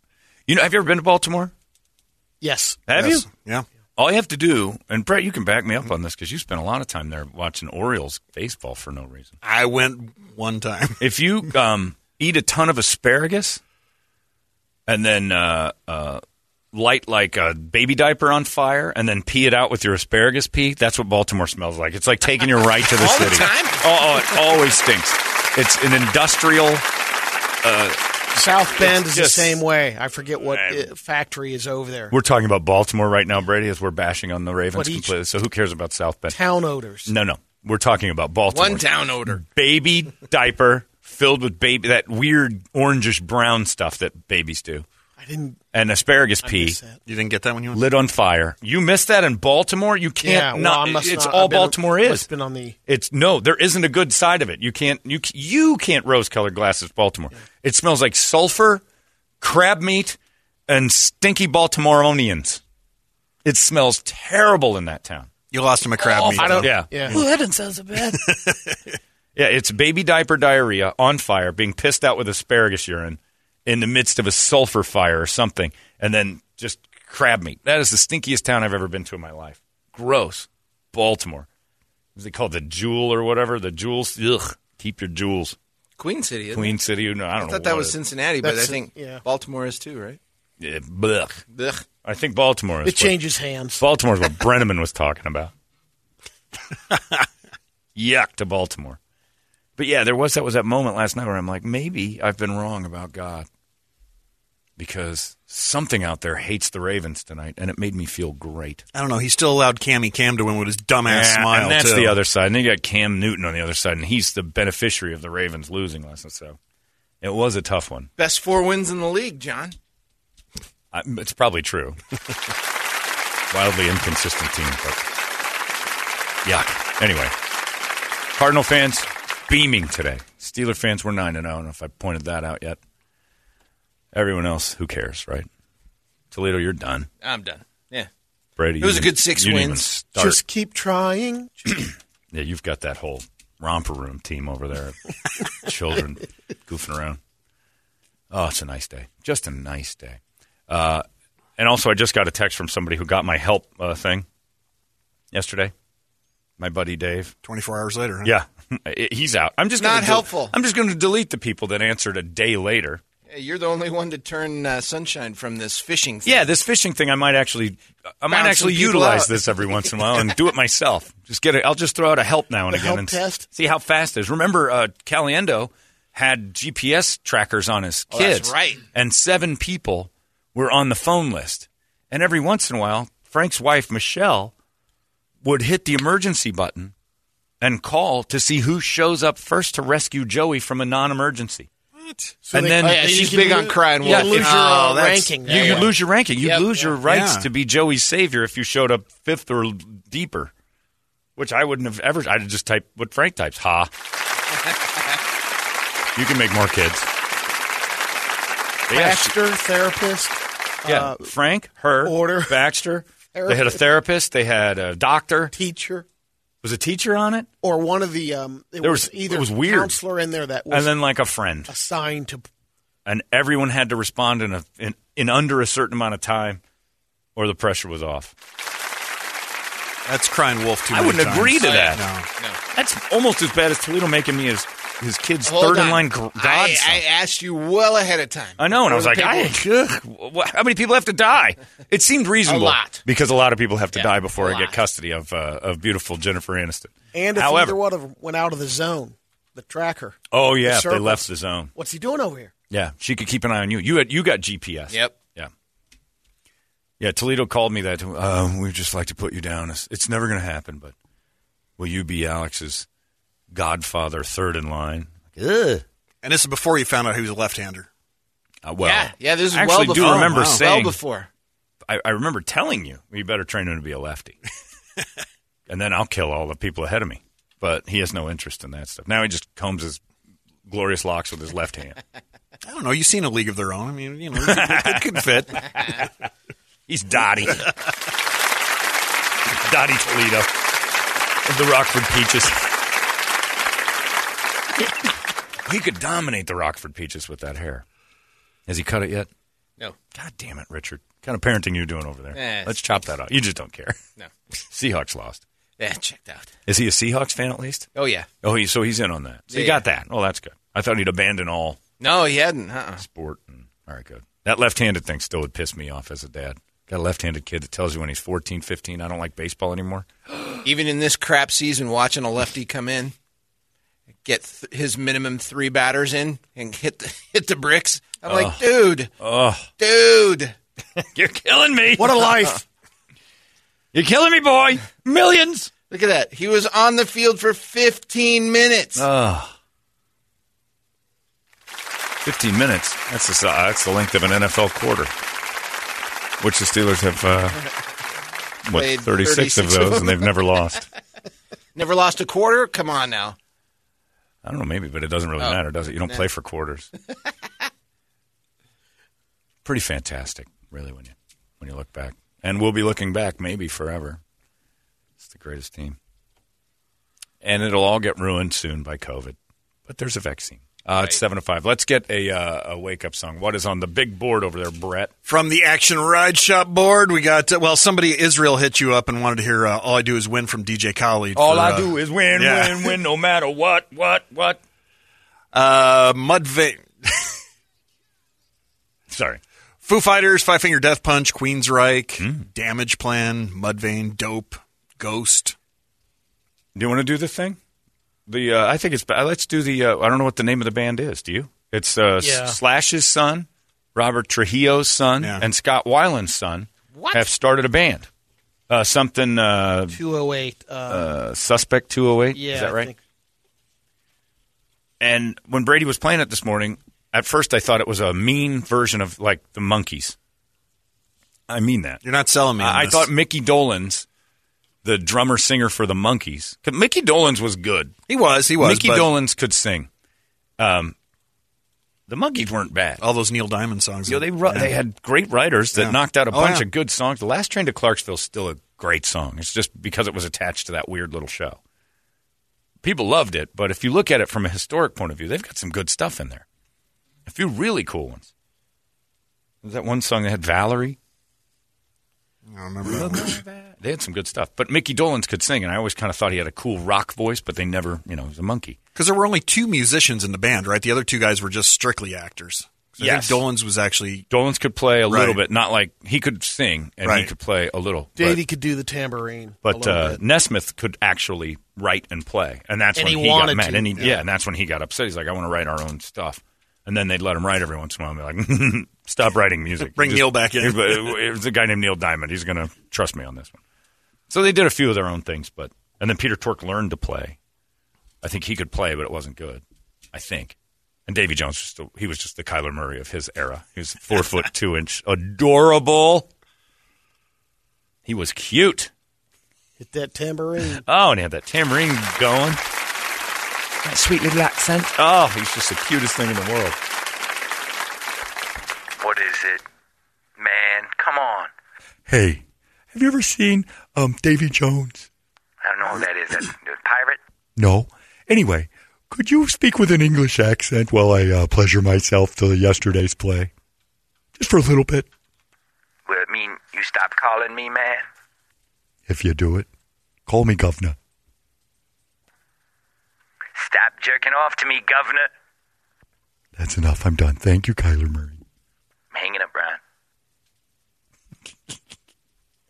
You know, have you ever been to Baltimore? yes. Have Yes. you? Yeah. All you have to do, and Brett, you can back me up on this because you spent a lot of time there watching Orioles baseball for no reason. I went one time. If you um, eat a ton of asparagus and then uh, uh, light like a baby diaper on fire and then pee it out with your asparagus pee, that's what Baltimore smells like. It's like taking your right to the All the city. time? Oh, oh, it always stinks. It's an industrial. Uh, South Bend is just- the same way. I forget what uh, factory is over there. we're talking about Baltimore right now, Brady, as we're bashing on the Ravens But completely. So who cares about South Bend? Town odors. No, no. We're talking about Baltimore. One town odor. baby diaper filled with baby that weird orangish brown stuff that babies do, I didn't. and asparagus I pea. You didn't get that when you went? lit on fire. You missed that in Baltimore. You can't. Yeah, well, not, must it's not- all I've been- Baltimore must is. been on the. It's no, there isn't a good side of it. You can't. You you can't rose colored glasses Baltimore. It smells like sulfur, crab meat, and stinky Baltimoreans. It smells terrible in that town. You lost him a crab meat. I don't. Yeah. Yeah. Mm. Well, that didn't sound so bad. yeah, it's baby diaper diarrhea on fire, being pissed out with asparagus urine in the midst of a sulfur fire or something, and then just crab meat. That is the stinkiest town I've ever been to in my life. Gross. Baltimore. Is it called the Jewel or whatever? The Jewels? Ugh. Keep your jewels. Queen City. Isn't Queen it? City. No, I I don't know. thought that what was it- Cincinnati, but I think yeah. Baltimore is too, right? Yeah, blech. Ugh. I think Baltimore is. It changes hands. Baltimore's what Brenneman was talking about. Yuck to Baltimore. But yeah, there was that was that moment last night where I'm like, maybe I've been wrong about God. Because something out there hates the Ravens tonight, and it made me feel great. I don't know. He still allowed Cammy Cam to win with his dumbass Yeah, smile. and that's too. the other side. And then you got Cam Newton on the other side, and he's the beneficiary of the Ravens losing last night. So it was a tough one. Best four wins in the league, John. I, it's probably true. Wildly inconsistent team, but yuck. Anyway, Cardinal fans beaming today. Steeler fans were nine and zero. I don't know if I pointed that out yet. Everyone else, who cares, right? Toledo, you're done. I'm done. Yeah. Brady. It was you a good six you didn't even wins. Just keep trying. Yeah, you've got that whole romper room team over there, children goofing around. Oh, it's a nice day. Just a nice day. Uh, and also, I just got a text from somebody who got my help uh, thing yesterday. My buddy Dave. 24 hours later. Huh? Yeah, he's out. I'm just Not helpful. I'm just going to delete the people that answered a day later. Hey, You're the only one to turn uh, sunshine from this fishing thing. Yeah, this fishing thing, I might actually, I might Bounce actually utilize out. this every once in a while and do it myself. Just get it. I'll just throw out a help now and The again and test? see how fast it is. Remember, uh, Caliendo had GPS trackers on his Oh, kids, that's right. And seven people were on the phone list. And every once in a while, Frank's wife Michelle would hit the emergency button and call to see who shows up first to rescue Joey from a non-emergency. So and they- then oh, yeah, she's big on lo- crying You wolf. lose your Oh, uh, ranking. You, that you lose your ranking. You Yep, lose yep. your rights Yeah. to be Joey's savior if you showed up fifth or deeper, which I wouldn't have ever. I'd just type what Frank types. Ha. you can make more kids. Yeah, she- Baxter, therapist. yeah. uh, Frank, her, order. Baxter. They had a therapist. They had a doctor. teacher, Was a teacher on it, or one of the. Um, it There was, was- either it was weird. counselor in there that was and then like a friend, assigned to. and everyone had to respond in a in, in under a certain amount of time, or the pressure was off. That's crying wolf too I many wouldn't times. agree to that. No. That's almost as bad as Toledo making me his his kid's Hold third on. in line gr- godson. I, I, I asked you well ahead of time. I know, and I was like, I, ugh, how many people have to die? It seemed reasonable, A lot. because a lot of people have to Yeah, die before I get custody of uh, of beautiful Jennifer Aniston. And if However, either one of them went out of the zone, the tracker. oh yeah, the if they left the zone, What's he doing over here? yeah, she could keep an eye on you. You had you got GPS. Yep. Yeah. Yeah, Toledo called me that. Uh, we'd just like to put you down. It's, it's never going to happen, but will you be Alex's godfather, third in line? Ugh. And this is before you found out he was a left-hander. Uh, well, yeah, yeah. This is I well actually before. do remember Wow. saying well before. I, I remember telling you, you better train him to be a lefty. and then I'll kill all the people ahead of me. But he has no interest in that stuff. Now he just combs his glorious locks with his left hand. I don't know. You've seen a league of their own. I mean, you know, it could, it could fit. He's Dotty. Dottie Toledo of the Rockford Peaches. He could dominate the Rockford Peaches with that hair. Has he cut it yet? No. God damn it, Richard. What kind of parenting you doing over there? Eh, Let's chop that out. You just don't care. No. Seahawks lost. Yeah, checked out. Is he a Seahawks fan at least? Oh yeah. Oh, he, so he's in on that. So Yeah, he got that. Oh, that's good. I thought he'd abandon all No, he hadn't. Uh-uh. sport. And, all right, good. That left-handed thing still would piss me off as a dad. Got a left-handed kid that tells you when he's 14, 15, I don't like baseball anymore. Even in this crap season, watching a lefty come in, get th- his minimum three batters in, and hit the, hit the bricks. I'm like, dude, Oh, dude. you're killing me. What a life! You're killing me, boy. Millions. Look at that. He was on the field for 15 minutes. Oh. 15 minutes. That's the, si- that's the length of an NFL quarter, which the Steelers have, uh, what, Played 36, 36 of of those, them. and they've never lost. Never lost a quarter. Come on now. I don't know, maybe, but it doesn't really Oh. matter, does it? You don't Nah. play for quarters. Pretty fantastic, really, when you when you look back, and we'll be looking back maybe forever. It's the greatest team, and it'll all get ruined soon by COVID. But there's a vaccine. Uh, It's seven to five. Let's get a uh, a wake up song. What is on the big board over there, Brett? From the Action Ride Shop board, we got, uh, well, somebody, Israel, hit you up and wanted to hear uh, All I Do Is Win from DJ Khaled. All for, I uh, do is win, yeah. win, win, no matter what, what, what. Uh, Mudvayne. Sorry. Foo Fighters, Five Finger Death Punch, Queensryche, Hmm. Damage Plan, Mudvayne, Dope, Ghost. Do you want to do the thing? The uh, I think it's uh, let's do the uh, I don't know what the name of the band is. Do you? It's uh, Yeah. Slash's son, Robert Trujillo's son, Yeah. and Scott Weiland's son What? have started a band. Uh, something uh, 208. Uh, uh, Suspect Two Hundred Eight. yeah, is that I right? think. And when Brady was playing it this morning, at first I thought it was a mean version of like the Monkees. I mean that. You're not selling me. on I I thought Mickey Dolenz, the drummer singer for the Monkees, 'cause Mickey Dolenz was good. he was. He was. Mickey but Dolenz could sing. Um, The Monkees weren't bad. All those Neil Diamond songs. You know, they ru- Yeah. they had great writers that Yeah. knocked out a Oh, bunch yeah. of good songs. The Last Train to Clarksville is still a great song. It's just because it was attached to that weird little show. People loved it, but if you look at it from a historic point of view, they've got some good stuff in there. A few really cool ones. Was that one song that had Valerie? I don't remember that one. They had some good stuff. But Mickey Dolenz could sing, and I always kind of thought he had a cool rock voice, but they never, you know, he was a monkey. Because there were only two musicians in the band, right? The other two guys were just strictly actors. I Yes. think Dolenz was actually Dolenz could play a little Right. bit, not like he could sing and he Right. could play a little. but- Davey could do the tambourine. a But little uh, bit. Nesmith could actually write and play, and that's And when he he, got wanted mad. to. And he, yeah. Yeah. and that's when he got upset. He's like, "I want to write our own stuff." And then they'd let him write every once in a while. And be like, "Stop writing music. Bring Neil back in." It was a guy named Neil Diamond. He's going to trust me on this one. So they did a few of their own things, but and then Peter Tork learned to play. I think he could play, but it wasn't good. I think. And Davy Jones was still, he was just the Kyler Murray of his era. He was four foot two inch, adorable. He was cute. Hit that tambourine. Oh, and he had that tambourine going. That sweet little accent. Oh, he's just the cutest thing in the world. What is it? Man, come on. Hey, have you ever seen um, Davy Jones? I don't know who that is. That the pirate? No. Anyway, could you speak with an English accent while I uh, pleasure myself to yesterday's play? Just for a little bit, Will it mean you stop calling me man? if you do it. Call me governor. Stop jerking off to me, governor. That's enough. I'm done. Thank you, Kyler Murray. I'm hanging up, Brian.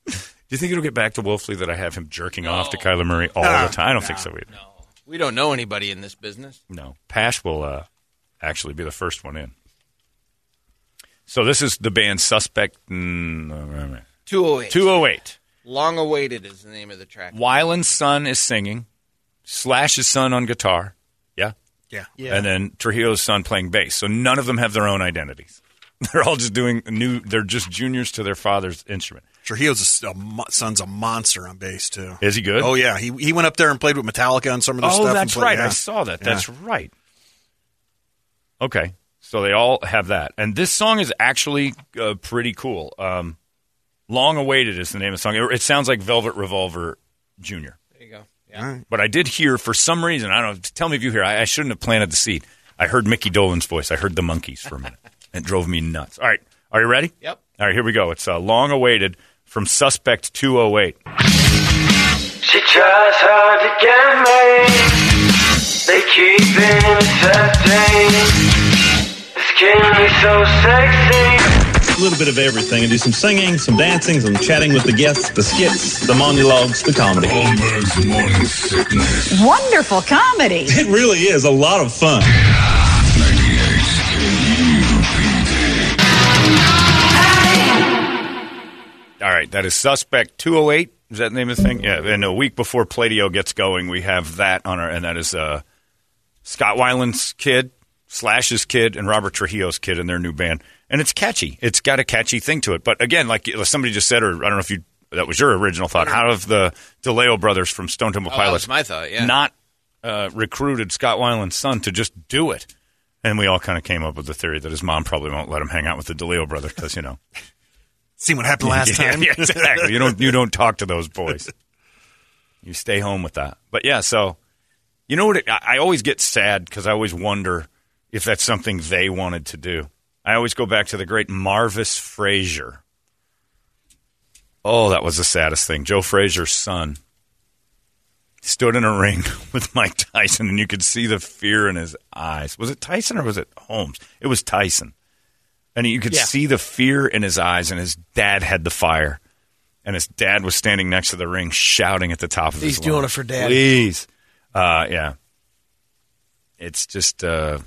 Do you think it'll get back to Wolfley that I have him jerking off to Kyler Murray all No, the time? I don't no, think so either. No, We don't know anybody in this business. No. Pash will uh, actually be the first one in. So this is the band Suspect mm, 208. 208. Long awaited is the name of the track. Weiland's son is singing. Slash's son on guitar. Yeah? Yeah. Yeah. And then Trujillo's son playing bass. So none of them have their own identities. They're all just doing new, they're just juniors to their father's instrument. Trujillo's a, a son's a monster on bass too. Is he good? Oh yeah, he he went up there and played with Metallica on some of their Oh, stuff. and that's played- right. yeah. I saw that. Yeah. That's right. Okay. So they all have that. And this song is actually uh, pretty cool. Um, Long Awaited is the name of the song. It, it sounds like Velvet Revolver Jr. There you go. Yeah. But I did hear, for some reason, I don't know, tell me if you hear, I, I shouldn't have planted the seed. I heard Mickey Dolenz voice. I heard the Monkees for a minute. it drove me nuts. All right. Are you ready? Yep. All right, here we go. It's uh, Long Awaited from Suspect 208. She tries hard to get me. They keep intercepting. This can be so sexy. A little bit of everything and do some singing, some dancing, some chatting with the guests, the skits, the monologues, the comedy. Wonderful comedy. It really is a lot of fun. All right, that is Suspect 208. Is that the name of the thing? Yeah, and a week before Pladio gets going, we have that on our, and that is uh, Scott Weiland's kid, Slash's kid, and Robert Trujillo's kid in their new band. And it's catchy. It's got a catchy thing to it. But again, like somebody just said, or I don't know if you, that was your original thought, how have the DeLeo brothers from Stone Temple Oh, Pilots my thought, yeah. not uh, recruited Scott Weiland's son to just do it? And we all kind of came up with the theory that his mom probably won't let him hang out with the DeLeo brothers because, you know. Seen what happened last Yeah, time. yeah, exactly. You don't you don't talk to those boys. You stay home with that. But yeah, so you know what? It, I I always get sad because I always wonder if that's something they wanted to do. I always go back to the great Marvis Frazier. Oh, that was the saddest thing. Joe Frazier's son stood in a ring with Mike Tyson, and you could see the fear in his eyes. Was it Tyson or was it Holmes? It was Tyson. And you could Yeah. see the fear in his eyes, and his dad had the fire. And his dad was standing next to the ring shouting at the top of his He's doing lungs, it for dad. Please. Uh, yeah. It's just, uh,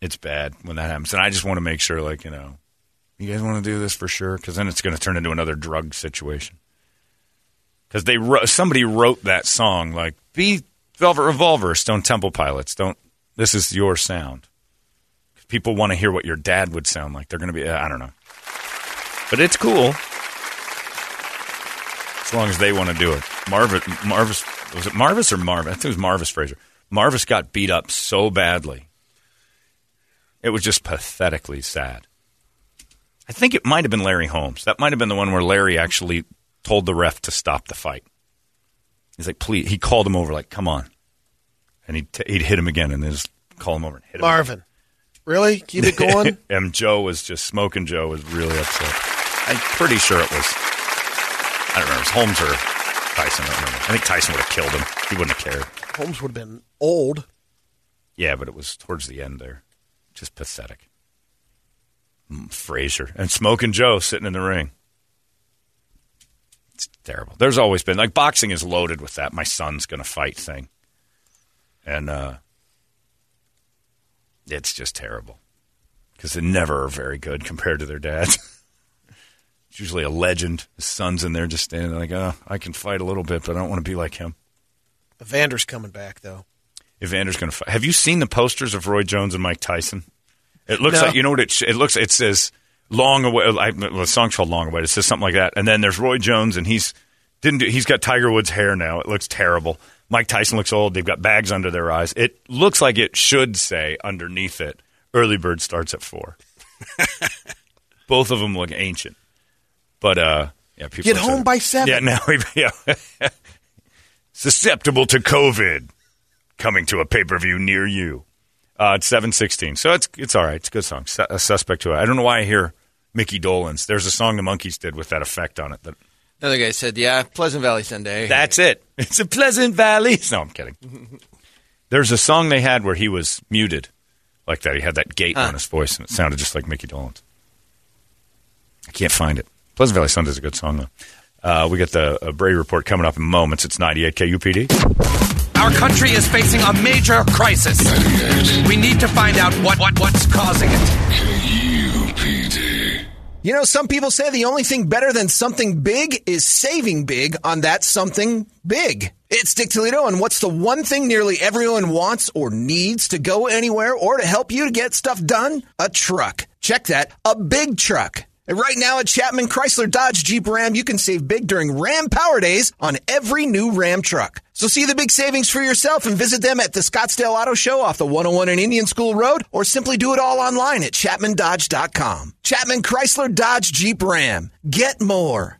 it's bad when that happens. And I just want to make sure, like, you know, you guys want to do this for sure? Because then it's going to turn into another drug situation. Because they wrote, somebody wrote that song, like, be Velvet Revolver, Stone Temple Pilots. Don't, this is your sound. People want to hear what your dad would sound like. They're going to be, I don't know. But it's cool. As long as they want to do it. Marvis, Marvis, was it Marvis or Marvis? I think it was Marvis Frazier. Marvis got beat up so badly It was just pathetically sad. I think it might have been Larry Holmes. That might have been the one where Larry actually told the ref to stop the fight. He's like, please. He called him over, like, come on. And he'd, t- he'd hit him again and then just call him over and hit him. Marvin, really? Keep it going. and Joe was just smoking. Joe was really upset. I'm pretty sure it was. I don't remember. It was Holmes or Tyson. I don't remember. I think Tyson would have killed him. He wouldn't have cared. Holmes would have been old. Yeah, but it was towards the end there. Just pathetic. Mm, Frazier and Smoking Joe sitting in the ring. It's terrible. There's always been like boxing is loaded with that. My son's going to fight thing, and uh, it's just terrible because they never are very good compared to their dads. it's usually a legend. His son's in there just standing there like, oh, I can fight a little bit, but I don't want to be like him. Evander's coming back though. Evander's going to fight. Have you seen the posters of Roy Jones and Mike Tyson? It looks No. like you know what it. It looks. It says "Long Away." I, well, the song's called "Long Away." It says something like that, and then there's Roy Jones, and he's didn't. Do, he's got Tiger Woods hair now. It looks terrible. Mike Tyson looks old. They've got bags under their eyes. It looks like it should say underneath it, "Early bird starts at 4. Both of them look ancient, but uh, yeah, people Get home by seven. Yeah, now we yeah. susceptible to COVID coming to a pay per view near you. Uh, it's seven sixteen, so it's it's all right. It's a good song. Su- a suspect to it. I don't know why I hear Mickey Dolenz. There's a song the Monkees did with that effect on it. That Another guy said, "Yeah, Pleasant Valley Sunday." that's it. It's a Pleasant Valley. No, I'm kidding. There's a song they had where he was muted like that. He had that gate on his voice, and it sounded just like Mickey Dolenz. I can't find it. Pleasant Valley Sunday is a good song though. Uh, we got the uh, Brady report coming up in moments. It's 98 KUPD. Our country is facing a major crisis. We need to find out what, what what's causing it. You know, some people say the only thing better than something big is saving big on that something big. It's Dick Toledo, and what's the one thing nearly everyone wants or needs to go anywhere or to help you to get stuff done? A truck. Check that, a big truck. And right now at Chapman Chrysler Dodge Jeep Ram, you can save big during Ram Power Days on every new Ram truck. So see the big savings for yourself and visit them at the Scottsdale Auto Show off the 101 and Indian School Road, or simply do it all online at ChapmanDodge.com. Chapman Chrysler Dodge Jeep Ram. Get more.